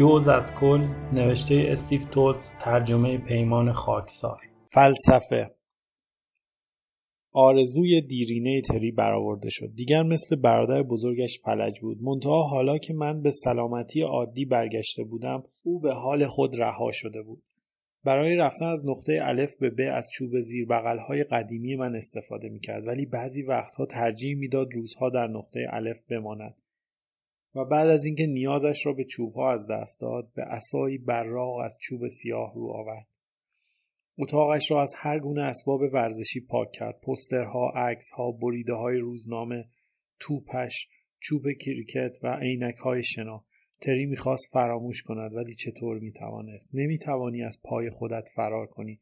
جوز از کل نوشته استیو توتس ترجمه پیمان خاکسار. فلسفه. آرزوی دیرینه تری برآورده شد. دیگر مثل برادر بزرگش فلج بود. منتها حالا که من به سلامتی عادی برگشته بودم او به حال خود رها شده بود. برای رفتن از نقطه الف به ب از چوب زیر های قدیمی من استفاده می کرد ولی بعضی وقتها ترجیح می‌داد روزها در نقطه الف بماند. و بعد از اینکه نیازش را به چوبها از دست داد به عصایی براق از چوب سیاه رو آورد. اتاقش را از هر گونه اسباب ورزشی پاک کرد. پسترها عکسها بریده های روزنامه توپش چوب کریکت و عینک های شنا. تری می‌خواست فراموش کند ولی چطور می‌توانست؟ نمی‌توانی از پای خودت فرار کنی.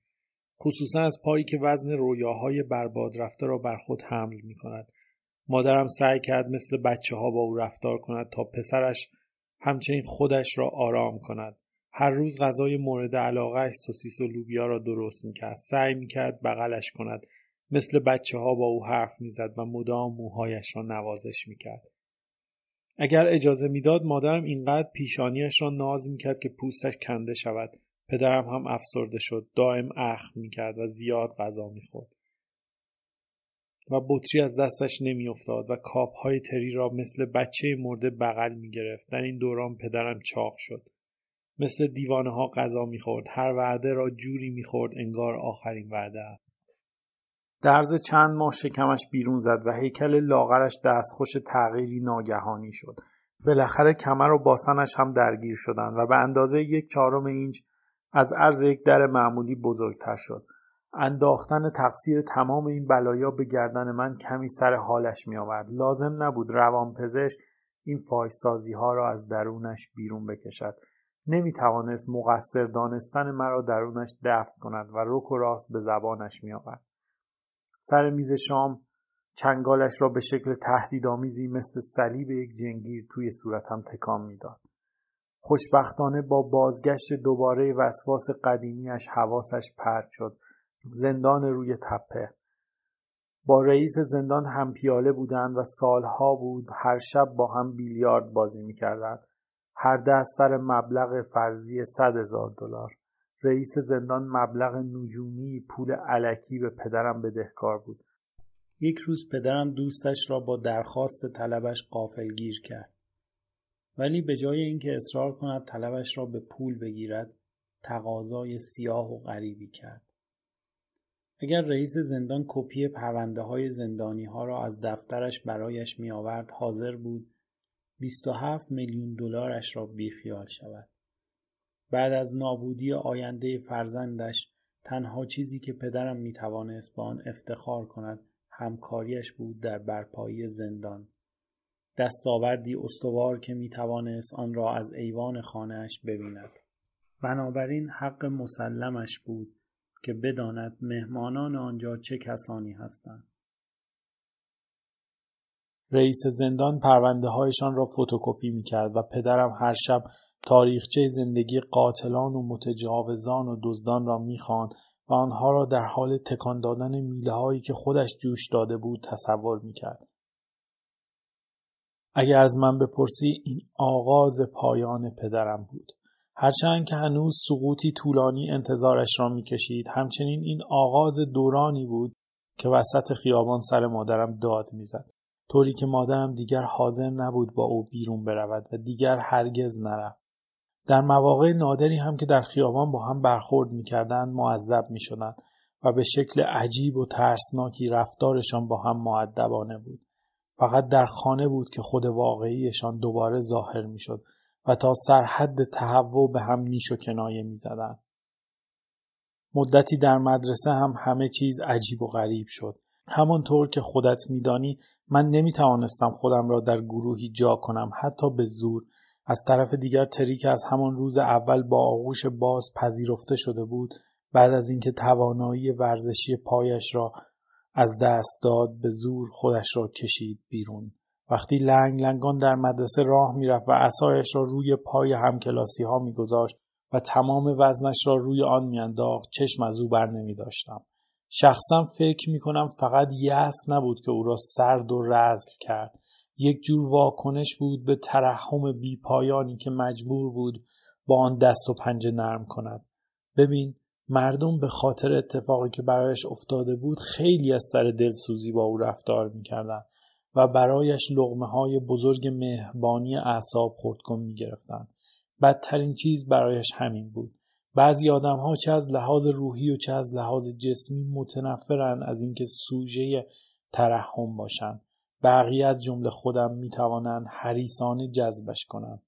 خصوصا از پایی که وزن رویاهای برباد رفته را بر خود حمل می کند. مادرم سعی کرد مثل بچه ها با او رفتار کند تا پسرش همچنین خودش را آرام کند. هر روز غذای مورد علاقه سوسیس و لوبیا را درست می‌کرد. سعی می‌کرد بغلش کند. مثل بچه ها با او حرف می‌زد و مدام موهایش را نوازش می‌کرد. اگر اجازه می‌داد مادرم اینقدر پیشانیش را ناز می‌کرد که پوستش کنده شود. پدرم هم افسرده شد. دائم اخم می‌کرد و زیاد غذا می‌خورد. و بطری از دستش نمیافتاد و کاپ های تری را مثل بچه مرده بغل می گرفت. در این دوران پدرم چاق شد. مثل دیوانه ها غذا می‌خورد. هر وعده را جوری می‌خورد انگار آخرین وعده است. درز چند ماه شکمش بیرون زد و هیکل لاغرش دستخوش تغییری ناگهانی شد. بالاخره کمر و باسنش هم درگیر شدند و به اندازه یک چهارم اینچ از عرض یک در معمولی بزرگتر شد. انداختن تقصیر تمام این بلایا به گردن من کمی سر حالش می آورد. لازم نبود روانپزشک این فایسازی ها را از درونش بیرون بکشد. نمی توانست مقصر دانستن مرا درونش دفت کند و رک و راست به زبانش می آورد. سر میز شام چنگالش را به شکل تهدیدآمیزی مثل صلیب یک جنگیر توی صورتم تکان می‌داد. خوشبختانه با بازگشت دوباره وسواس قدیمیش حواسش پرت شد زندان روی تپه. با رئیس زندان هم پیاله بودند و سالها بود هر شب با هم بیلیارد بازی می‌کردند. هر دست سر مبلغ فرضی صد هزار دلار. رئیس زندان مبلغ نجومی پول علکی به پدرم بدهکار بود. یک روز پدرم دوستش را با درخواست طلبش قافلگیر کرد. ولی به جای اینکه اصرار کند طلبش را به پول بگیرد تقاضای سیاه و غریبی کرد. اگر رئیس زندان کپی پرونده های زندانی ها را از دفترش برایش می آورد حاضر بود 27 میلیون دلارش را بیخیال شود. بعد از نابودی آینده فرزندش تنها چیزی که پدرم می توانست با آن افتخار کند همکاریش بود در برپایی زندان. دستاوردی استوار که می توانست آن را از ایوان خانهاش ببیند. بنابراین حق مسلمش بود که بداند مهمانان آنجا چه کسانی هستند. رئیس زندان پرونده هایشان را فتوکپی می کرد و پدرم هر شب تاریخچه زندگی قاتلان و متجاوزان و دزدان را می‌خواند و آنها را در حال تکان دادن میله هایی که خودش جوش داده بود تصور می کرد. اگر از من بپرسی این آغاز پایان پدرم بود. هرچند که هنوز سقوطی طولانی انتظارش را می‌کشید همچنین این آغاز دورانی بود که وسط خیابان سر مادرم داد می‌زد. طوری که مادرم دیگر حاضر نبود با او بیرون برود و دیگر هرگز نرفت. در مواقع نادری هم که در خیابان با هم برخورد می‌کردند معذب می‌شدند و به شکل عجیب و ترسناکی رفتارشان با هم معدبانه بود. فقط در خانه بود که خود واقعیشان دوباره ظاهر می‌شد. و تا سرحد تهوع به هم نیش و کنایه می زدن. مدتی در مدرسه هم همه چیز عجیب و غریب شد. همانطور که خودت میدانی من نمی توانستم خودم را در گروهی جا کنم حتی به زور از طرف دیگر تری که از همان روز اول با آغوش باز پذیرفته شده بود بعد از اینکه توانایی ورزشی پایش را از دست داد به زور خودش را کشید بیرون وقتی لنگ لنگان در مدرسه راه می‌رفت و عصایش را روی پای همکلاسی ها میگذاشت و تمام وزنش را روی آن میانداخت چشم از او بر نمی داشتم. شخصا فکر می کنم فقط یأس نبود که او را سرد و رزل کرد. یک جور واکنش بود به ترحم بی پایانی که مجبور بود با آن دست و پنجه نرم کند. ببین مردم به خاطر اتفاقی که برایش افتاده بود خیلی از سر دلسوزی با او رفتار می‌کردند و برایش لغمه های بزرگ مهربانی اعصاب خورد کن می‌گرفتند. بدترین چیز برایش همین بود. بعضی آدم ها چه از لحاظ روحی و چه از لحاظ جسمی متنفرند از اینکه سوژه ترحم باشند. بقیه از جمله خودم می توانند حریسانه جذبش کنند.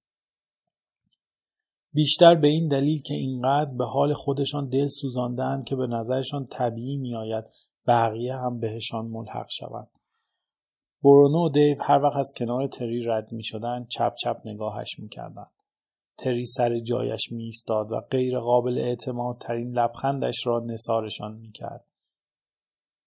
بیشتر به این دلیل که اینقدر به حال خودشان دل سوزاندند که به نظرشان طبیعی میآید بقیه هم بهشان ملحق شوند. برونو و دیو هر وقت از کنار تری رد می شدن چپ چپ نگاهش می کردن. تری سر جایش می ایستاد و غیر قابل اعتماد ترین لبخندش را نثارشان می کرد.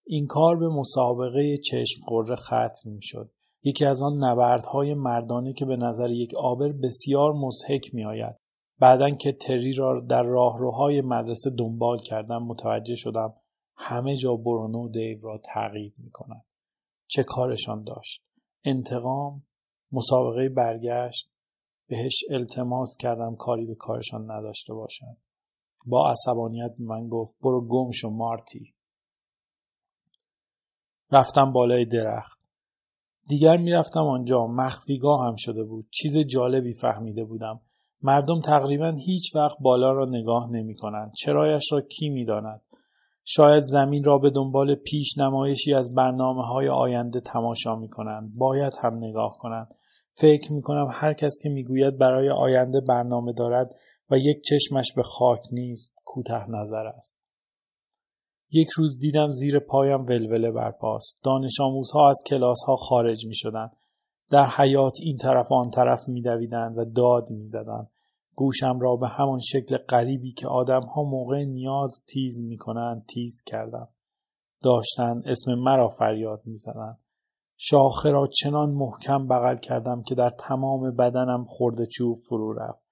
این کار به مسابقه چشم قره ختم می شد. یکی از آن نبردهای مردانه که به نظر یک آبر بسیار مزهک می آید. بعدا که تری را در راهروهای مدرسه دنبال کردم متوجه شدم همه جا برونو و دیو را تعقیب می کند. چه کارشان داشت؟ انتقام؟ مسابقه برگشت؟ بهش التماس کردم کاری به کارشان نداشته باشند. با عصبانیت من گفت برو گم شو مارتی. رفتم بالای درخت. دیگر می‌رفتم آنجا مخفیگاه هم شده بود. چیز جالبی فهمیده بودم. مردم تقریبا هیچ وقت بالا را نگاه نمی کنند. چرایش را کی می داند؟ شاید زمین را به دنبال پیش نمایشی از برنامه های آینده تماشا می کنند. باید هم نگاه کنند. فکر می کنم هر کس که می‌گوید برای آینده برنامه دارد و یک چشمش به خاک نیست کوته نظر است. یک روز دیدم زیر پایم ولوله برپاست. دانش آموزها از کلاس ها خارج می شدن. در حیات این طرف و آن طرف می و داد می زدن. گوشم را به همان شکل غریبی که آدم ها موقع نیاز تیز می کنند تیز کردم. داشتن اسم مرا فریاد می. شاخه را چنان محکم بغل کردم که در تمام بدنم خورده چوب فرو رفت.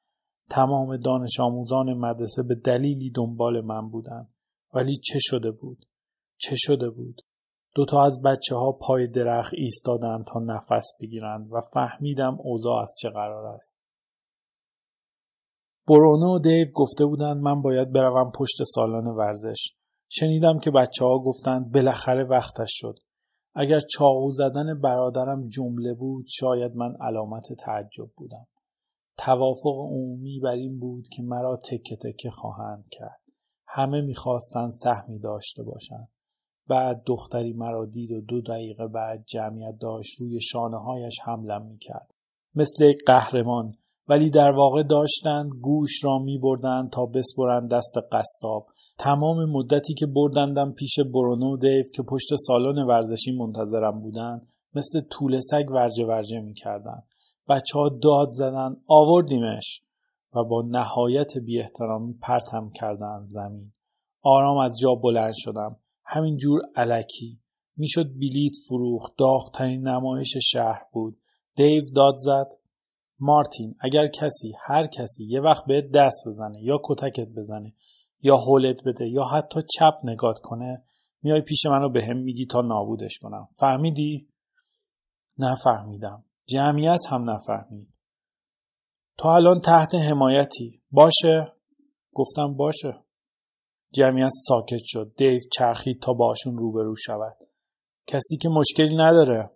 تمام دانش آموزان مدرسه به دلیلی دنبال من بودند. ولی چه شده بود؟ چه شده بود؟ دوتا از بچه ها پای درخت ایستادند تا نفس بگیرند و فهمیدم اوضاع از چه قرار است. برونو و دیو گفته بودند من باید بروم پشت سالن ورزش. شنیدم که بچه ها گفتند بالاخره وقتش شد. اگر چاقو زدن برادرم جمله بود شاید من علامت تعجب بودم. توافق عمومی بر این بود که مرا تکه تکه خواهند کرد. همه می‌خواستند سهمی داشته باشند. بعد دختری مرا دید و دو دقیقه بعد جمعیت داشت روی شانه هایش حملم می‌کرد. مثل یک قهرمان ولی در واقع داشتند گوش را می بردند تا بسپرند دست قصاب تمام مدتی که بردندم پیش برونو دیو که پشت سالن ورزشی منتظرم بودند مثل طول سگ ورجه ورجه می کردن. بچه ها داد زدن آوردیمش و با نهایت بی احترامی پرتم کردند زمین. آرام از جا بلند شدم. همین جور علکی. می‌شد بلیت فروخت. داغترین نمایش شهر بود. دیو داد زد. مارتین اگر کسی هر کسی یه وقت به دست بزنه یا کتکت بزنه یا حولت بده یا حتی چپ نگات کنه میای پیش منو به هم میگی تا نابودش کنم. فهمیدی؟ نفهمیدم. جمعیت هم نفهمید. تو الان تحت حمایتی. باشه؟ گفتم باشه. جمعیت ساکت شد. دیو چرخید تا باشون روبرو شود. کسی که مشکلی نداره.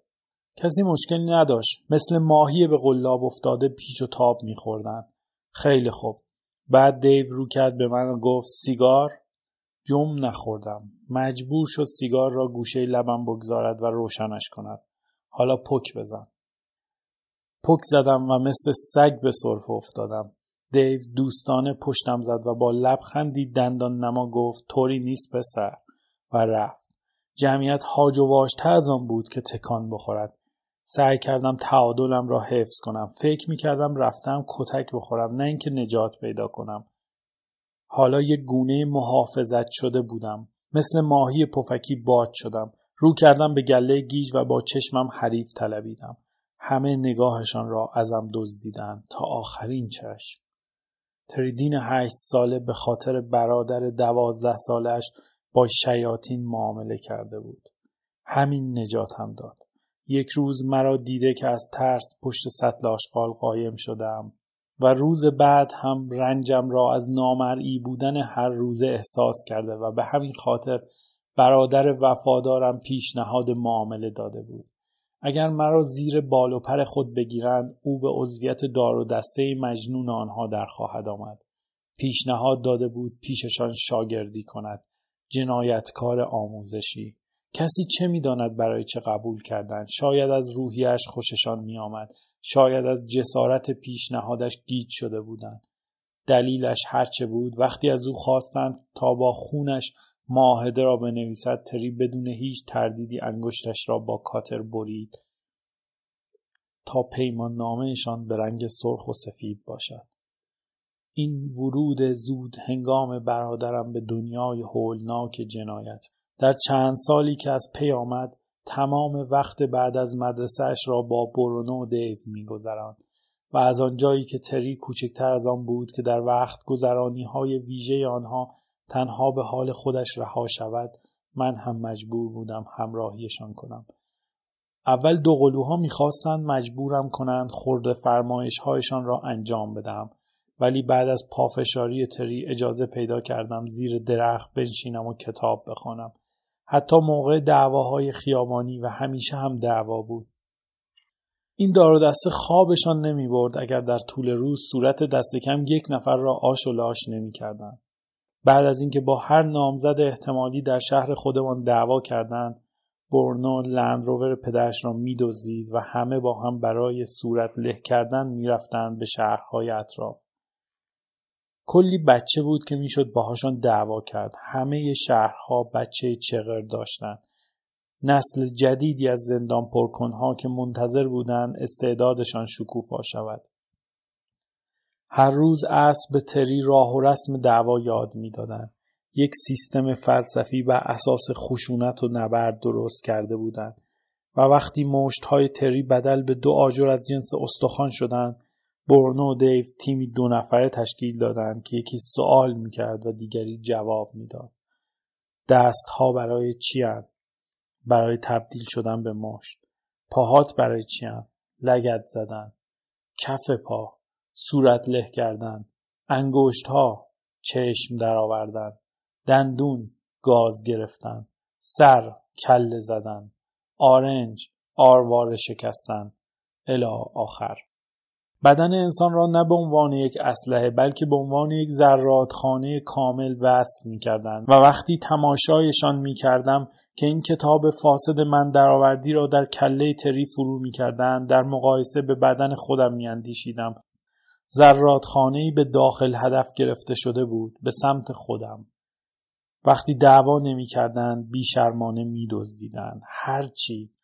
کسی مشکلی نداشت. مثل ماهی به قلاب افتاده پیچ و تاب میخوردن. خیلی خوب. بعد دیو رو کرد به من و گفت سیگار؟ جم نخوردم. مجبور شد سیگار را گوشه لبم بگذارد و روشنش کند. حالا پک بزن. پک زدم و مثل سگ به صرف افتادم. دیو دوستانه پشتم زد و با لبخندی دندان نما گفت طوری نیست پسر. و رفت. جمعیت هاج و واجتر از آن بود که تکان بخورد. سعی کردم تعادلم را حفظ کنم. فکر می کردم رفتم کتک بخورم نه اینکه نجات پیدا کنم. حالا یک گونه محافظت شده بودم. مثل ماهی پفکی باد شدم. رو کردم به گله گیج و با چشمم حریف طلبیدم. همه نگاهشان را ازم دزدیدند تا آخرین چشم. تریدین هشت ساله به خاطر برادر دوازده سالش با شیاطین معامله کرده بود. همین نجاتم داد. یک روز مرا دیده که از ترس پشت سطل آشغال قایم شدم و روز بعد هم رنجم را از نامرئی بودن هر روزه احساس کرده و به همین خاطر برادر وفادارم پیشنهاد معامله داده بود. اگر مرا زیر بال و پر خود بگیرند او به عضویت دار و دسته مجنون آنها در خواهد آمد. پیشنهاد داده بود پیششان شاگردی کند. جنایتکار آموزشی. کسی چه می‌داند برای چه قبول کردند شاید از روحیش خوششان میآمد. شاید از جسارت پیشنهادش گیج شده بودند. دلیلش هرچه بود وقتی از او خواستند تا با خونش معاهده را بنویسد تری بدون هیچ تردیدی انگشتش را با کاتر برید تا پیمان نامهشان به رنگ سرخ و سفید باشد. این ورود زود هنگام برادرم به دنیای هولناک جنایت. در چند سالی که از پی آمد تمام وقت بعد از مدرسهش را با برونو و دیو میگذراند و از آنجایی که تری کوچکتر از آن بود که در وقت گذرانی های ویژه آنها تنها به حال خودش رها شود من هم مجبور بودم همراهیشان کنم. اول دو قلوها می‌خواستند مجبورم کنند خورده فرمایش هایشان را انجام بدهم ولی بعد از پافشاری تری اجازه پیدا کردم زیر درخت بنشینم و کتاب بخوانم. حتی موقع دعواهای خیابانی و همیشه هم دعوا بود این دار دسته خوابشان نمی برد اگر در طول روز صورت دست کم یک نفر را آش و لاش نمی کردن. بعد از اینکه با هر نامزد احتمالی در شهر خودمان دعوا کردند برنو لندروور پدرش را میدزدید و همه با هم برای صورت له کردن می‌رفتند به شهرهای اطراف کلی بچه بود که می‌شد باهاشان دعوا کرد. همه شهرها بچه چغر داشتند نسل جدیدی از زندان پرکنها که منتظر بودند استعدادشان شکوفا شود. هر روز عصر به تری راه و رسم دعوا یاد می‌دادند یک سیستم فلسفی بر اساس خشونت و نبرد درست کرده بودند و وقتی مشت های تری بدل به دو آجر از جنس استخوان شدند برنو و دیو تیمی دو نفره تشکیل دادند که یکی سوال می‌کرد و دیگری جواب می‌داد. دست ها برای چی برای تبدیل شدن به مشت. پاهات برای چی لگت زدن. کف پا. صورت له کردن. انگشت ها چشم درآوردن. دندون. گاز گرفتن. سر. کله زدن. آرنج. آرواره شکستن. الا آخر. بدن انسان را نه به عنوان یک اسلحه بلکه به عنوان یک زرادخانه کامل وصف می کردن و وقتی تماشایشان می کردم که این کتاب فاسد من درآوردی را در کله تری فرو می کردن در مقایسه به بدن خودم می اندیشیدم زرادخانه به داخل هدف گرفته شده بود به سمت خودم. وقتی دعوا نمی کردند بیشرمانه می دزدیدند هر چیز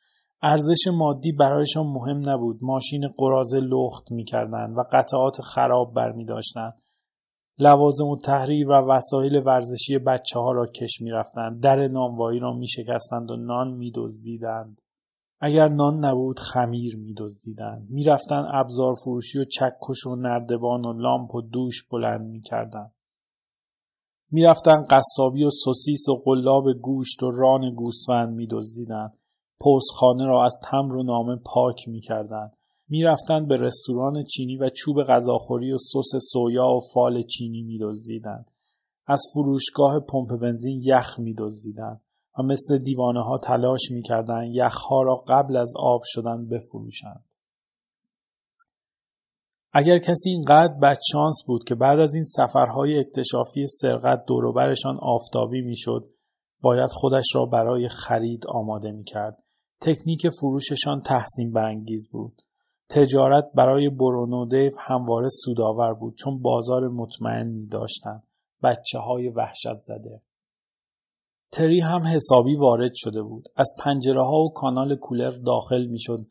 ارزش مادی برایشان مهم نبود ماشین قرازه لخت می‌کردند و قطعات خراب برمی داشتند لوازم و تحریر و وسایل ورزشی بچه ها را کش می رفتند. در نانوایی را می شکستند و نان می دزدیدند. اگر نان نبود خمیر می دزدیدند. می رفتند ابزار فروشی و چکش و نردبان و لامپ و دوش بلند می کردند. می رفتند قصابی و سوسیس و قلاب گوشت و ران گوسفند می دزدیدند. پستخانه را از تمر و نامه پاک می‌کردند. می‌رفتند به رستوران چینی و چوب غذاخوری و سس سویا و فال چینی میدزدیدند. از فروشگاه پمپ بنزین یخ میدزدیدند و مثل دیوانه ها تلاش می‌کردند یخها را قبل از آب شدن بفروشند. اگر کسی اینقدر بدشانس بود که بعد از این سفرهای اکتشافی سرقت دوروبرشان آفتابی می‌شد باید خودش را برای خرید آماده می‌کرد. تکنیک فروششان تحسین برانگیز بود. تجارت برای برونو دیو همواره سودآور بود چون بازار مطمئنی داشتند. بچه های وحشت زده. تری هم حسابی وارد شده بود. از پنجره ها و کانال کولر داخل می شد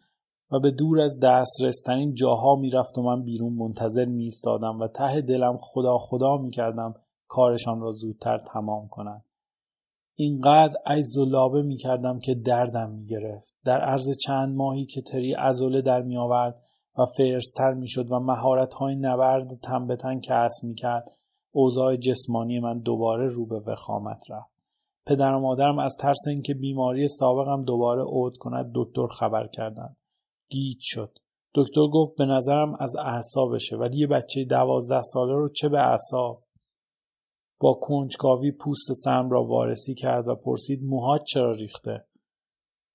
و به دور از دسترسترین جاها می‌رفت و من بیرون منتظر می و ته دلم خدا خدا می کردم کارشان را زودتر تمام کنند. اینقدر عجز و لابه می کردم که دردم می گرفت. در عرض چند ماهی که تری ازوله در می آورد و فرستر می شد و مهارت های نبرد تن به تن کسب می کرد اوضاع جسمانی من دوباره رو به وخامت رفت. پدر و مادرم از ترس اینکه بیماری سابقم دوباره عود کند دکتر خبر کردند گیج شد دکتر گفت به نظرم از اعصابشه ولی یه بچه دوازده ساله رو چه به اعصاب با کنجکاوی پوست سم را وارسی کرد و پرسید موهات چرا ریخته؟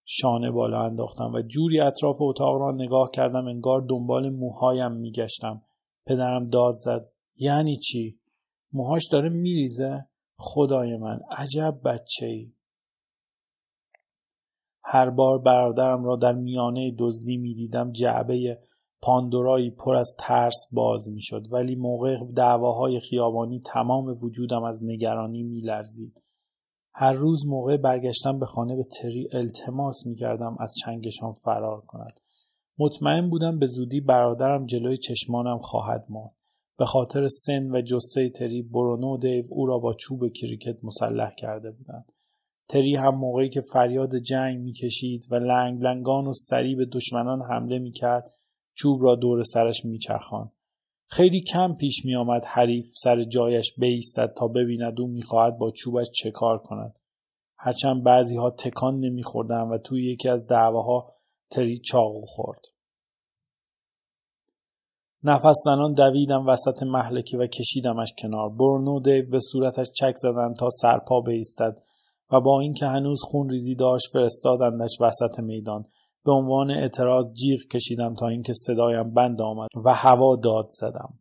شانه بالا انداختم و جوری اطراف اتاق را نگاه کردم انگار دنبال موهایم میگشتم. پدرم داد زد یعنی چی؟ موهاش داره میریزه؟ خدای من عجب بچه ای هر بار برادرم را در میانه دزدی می‌دیدم جعبه پاندورایی پر از ترس باز می‌شد ولی موقع دعواهای خیابانی تمام وجودم از نگرانی میلرزید. هر روز موقع برگشتن به خانه به تری التماس می‌کردم از چنگشان فرار کند. مطمئن بودم به زودی برادرم جلوی چشمانم خواهد ماند. به خاطر سن و جسه تری برونو و دیو او را با چوب کریکت مسلح کرده بودند. تری هم موقعی که فریاد جنگ می‌کشید و لنگ لنگان و سریع به دشمنان حمله می‌کرد چوب را دور سرش میچرخان خیلی کم پیش میآمد حریف سر جایش بیستد تا ببیند او می‌خواهد با چوبش چه کار کند. هرچند بعضی ها تکان نمیخوردن و توی یکی از دعواها تری چاقو خورد. نفس زنان دویدم وسط محلکه و کشیدمش کنار. برنو دیو به صورتش چک زدن تا سرپا بیستد و با اینکه هنوز خون ریزی داشت فرستادندش وسط میدان. به عنوان اعتراض جیغ کشیدم تا اینکه صدایم بند آمد و هوا داد زدم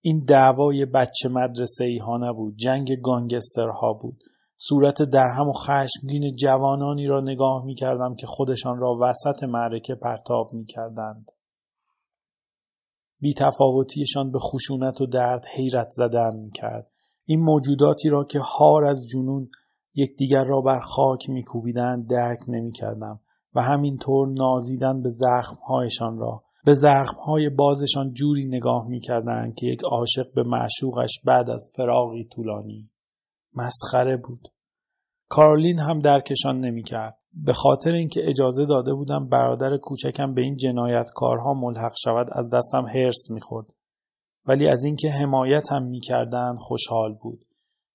این دعوای بچه مدرسه ای ها نبود جنگ گانگسترها بود صورت درهم و خشمگین جوانانی را نگاه می کردم که خودشان را وسط معرکه پرتاب می کردند. بی تفاوتیشان به خشونت و درد حیرت زدن می کرد. این موجوداتی را که هار از جنون یکدیگر را بر خاک میکوبیدند درک نمی‌کردم و همینطور نازیدن به زخمهایشان را. به زخمهای بازشان جوری نگاه می‌کردند که یک عاشق به معشوقش بعد از فراغی طولانی. مسخره بود. کارولین هم درکشان نمی‌کرد. به خاطر اینکه اجازه داده بودم برادر کوچکم به این جنایتکارها ملحق شود از دستم هرس می‌خورد. ولی از اینکه حمایت هم می‌کردند خوشحال بود.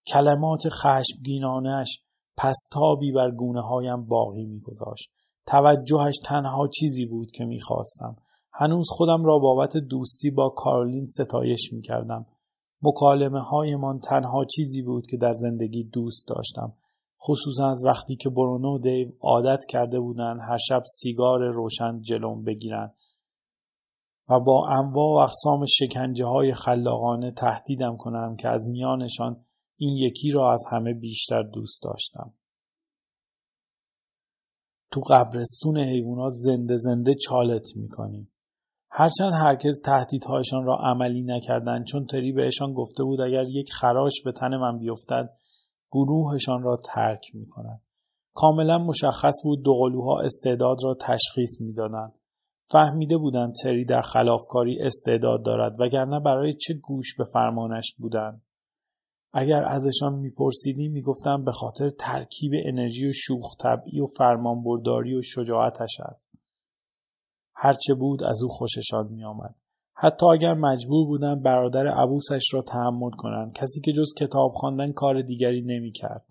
کلمات خشمگینانش پستابی بر گونه هایم باقی میگذاشت. توجهش تنها چیزی بود که می‌خواستم. هنوز خودم را بابت دوستی با کارلین ستایش می‌کردم. مکالمه هایمان تنها چیزی بود که در زندگی دوست داشتم. خصوصا از وقتی که برونو و دیو عادت کرده بودند هر شب سیگار روشن جلوم بگیرند و با انواع و اقسام شکنجه های خلاقانه تهدیدم کنم که از میانشان این یکی را از همه بیشتر دوست داشتم. تو قبرستون حیوانات زنده زنده چالت می‌کنیم. هرچند هرگز تهدیدهایشان را عملی نکردند چون تری بهشان گفته بود اگر یک خراش به تن من بیفتد گروهشان را ترک می‌کنند. کاملا مشخص بود دوقلوها استعداد را تشخیص می‌دادند. فهمیده بودند تری در خلافکاری استعداد دارد وگرنه برای چه گوش به فرمانش بودند. اگر ازشان میپرسیدی می‌گفتم به خاطر ترکیب انرژی و شوخ طبعی و فرمانبرداری و شجاعتش است. هرچه بود از او خوششان میآمد. حتی اگر مجبور بودن برادر عبوسش را تحمل کنند کسی که جز کتاب خواندن کار دیگری نمی‌کرد.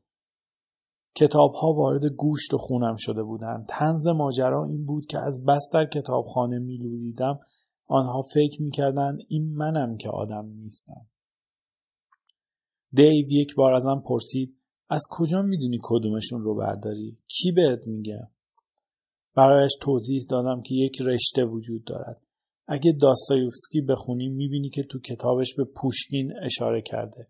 کتابها وارد گوشت و خونم شده بودند. تنز ماجرا این بود که از بس در کتابخانه میلولیدم آنها فکر می‌کردند این منم که آدم نیستم. دیو یک بار ازم پرسید از کجا می‌دونی کدومشون رو برداری؟ کی بهت میگه؟ برایش توضیح دادم که یک رشته وجود دارد. اگه داستایوفسکی بخونی می‌بینی که تو کتابش به پوشکین اشاره کرده.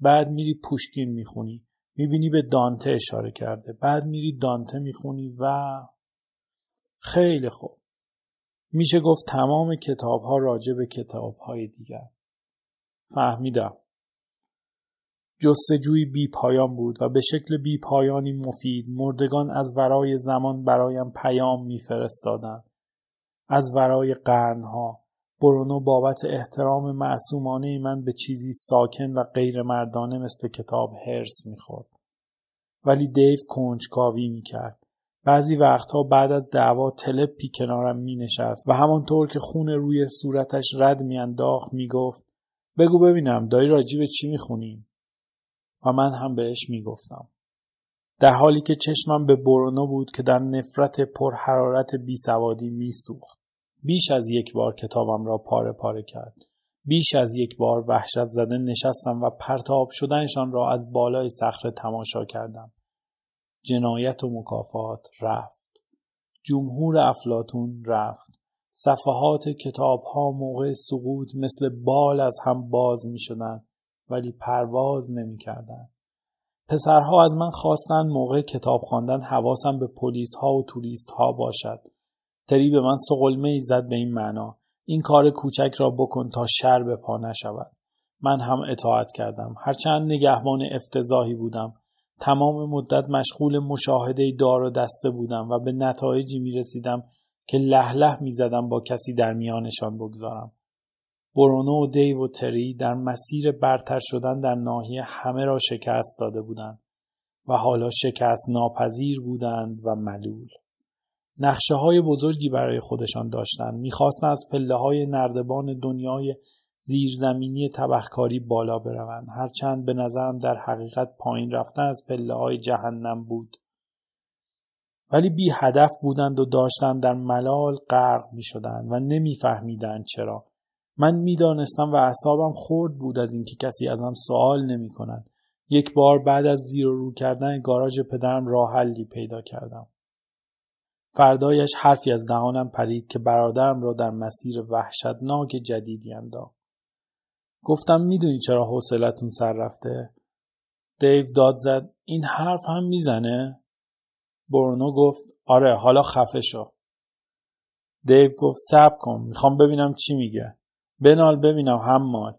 بعد میری پوشکین می‌خونی. می‌بینی به دانته اشاره کرده. بعد میری دانته می‌خونی و خیلی خوب. میشه گفت تمام کتاب ها راجع به کتاب های دیگر. فهمیدم. جستجوی بی پایان بود و به شکل بی پایانی مفید مردگان از ورای زمان برایم پیام میفرستادند. از ورای قرنها. برونو بابت احترام معصومانه من به چیزی ساکن و غیر مردانه مثل کتاب هرس می‌خورد. ولی دیو کنجکاوی می‌کرد. بعضی وقتها بعد از دعوا تلپی کنارم می نشست و همانطور که خون روی صورتش رد میانداخت می‌گفت بگو ببینم داری راجی به چی می‌خونیم؟ و من هم بهش می‌گفتم. در حالی که چشمم به برونو بود که در نفرت پرحرارت بیسوادی میسوخت. بیش از یک بار کتابم را پاره پاره کرد. بیش از یک بار وحشت زده نشستم و پرتاب شدنشان را از بالای صخره تماشا کردم. جنایت و مکافات رفت. جمهور افلاتون رفت. صفحات کتاب ها موقع سقوط مثل بال از هم باز می شدن ولی پرواز نمی کردن. پسرها از من خواستن موقع کتاب خواندن حواسم به پلیس ها و توریست ها باشد. تری به من سقلمه ای زد به این معنا. این کار کوچک را بکن تا شر به پا نشود. من هم اطاعت کردم. هرچند نگهبان افتضاحی بودم. تمام مدت مشغول مشاهده دار و دسته بودم و به نتایجی می رسیدم که لح می زدم با کسی در میانشان بگذارم. برونو و دیو و تری در مسیر برتر شدن در ناحیه همه را شکست داده بودند و حالا شکست ناپذیر بودند و ملول. نقشه های بزرگی برای خودشان داشتند. می‌خواستند از پله های نردبان دنیای زیرزمینی تبهکاری بالا بروند. هرچند به نظرم در حقیقت پایین رفتن از پله های جهنم بود. ولی بی هدف بودند و داشتند در ملال غرق می شدند و نمیفهمیدند چرا. من می‌دانستم و اعصابم خورد بود از اینکه کسی ازم سوال نمی کند. یک بار بعد از زیر و رو کردن گاراژ پدرم راه حلی پیدا کردم. فردایش حرفی از دهانم پرید که برادرم را در مسیر وحشتناک جدیدی انداخت. گفتم می‌دونی چرا حوصلتون سر رفته؟ دیو داد زد این حرف هم می‌زنه؟ برونو گفت آره حالا خفه شو. دیو گفت سب کن می‌خوام ببینم چی میگه. بنال ببینم حمال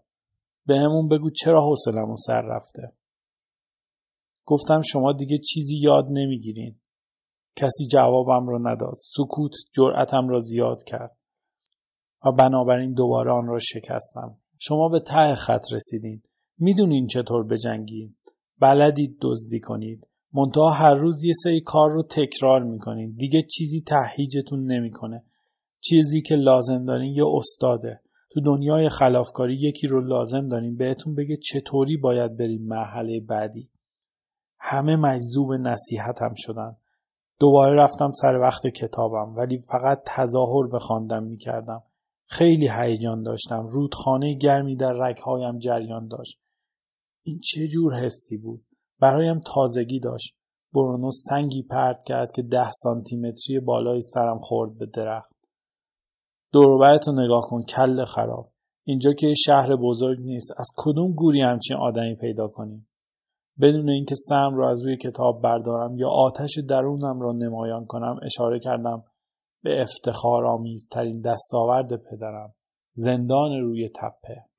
به همون بگو چرا حوصلمون سر رفته. گفتم شما دیگه چیزی یاد نمی‌گیرین. کسی جوابم را نداد. سکوت جرأتم را زیاد کرد. و بنابراین دوباره آن را شکستم. شما به ته خط رسیدین. می‌دونین چطور بجنگید بلدید دزدی کنید. منتها هر روز یه سری کار رو تکرار می‌کنین. دیگه چیزی تهیجتون نمی‌کنه. چیزی که لازم دارین یه استاده. تو دنیای خلافکاری یکی رو لازم داریم بهتون بگه چطوری باید بریم مرحله بعدی. همه مجذوب نصیحتم شدن. دوباره رفتم سر وقت کتابم ولی فقط تظاهر به خواندن می‌کردم. خیلی هیجان داشتم. رودخانه گرمی در رگهایم جریان داشت. این چه جور حسی بود؟ برایم تازگی داشت. برونو سنگی پرد کرد که ده سانتیمتری بالای سرم خورد به درخت. دوروبرت رو نگاه کن کل خراب. اینجا که شهر بزرگ نیست. از کدوم گوری همچین آدمی پیدا کنیم؟ بدون اینکه سم را از روی کتاب بردارم یا آتش درونم را نمایان کنم اشاره کردم به افتخار آمیزترین دستاورد پدرم زندان روی تپه.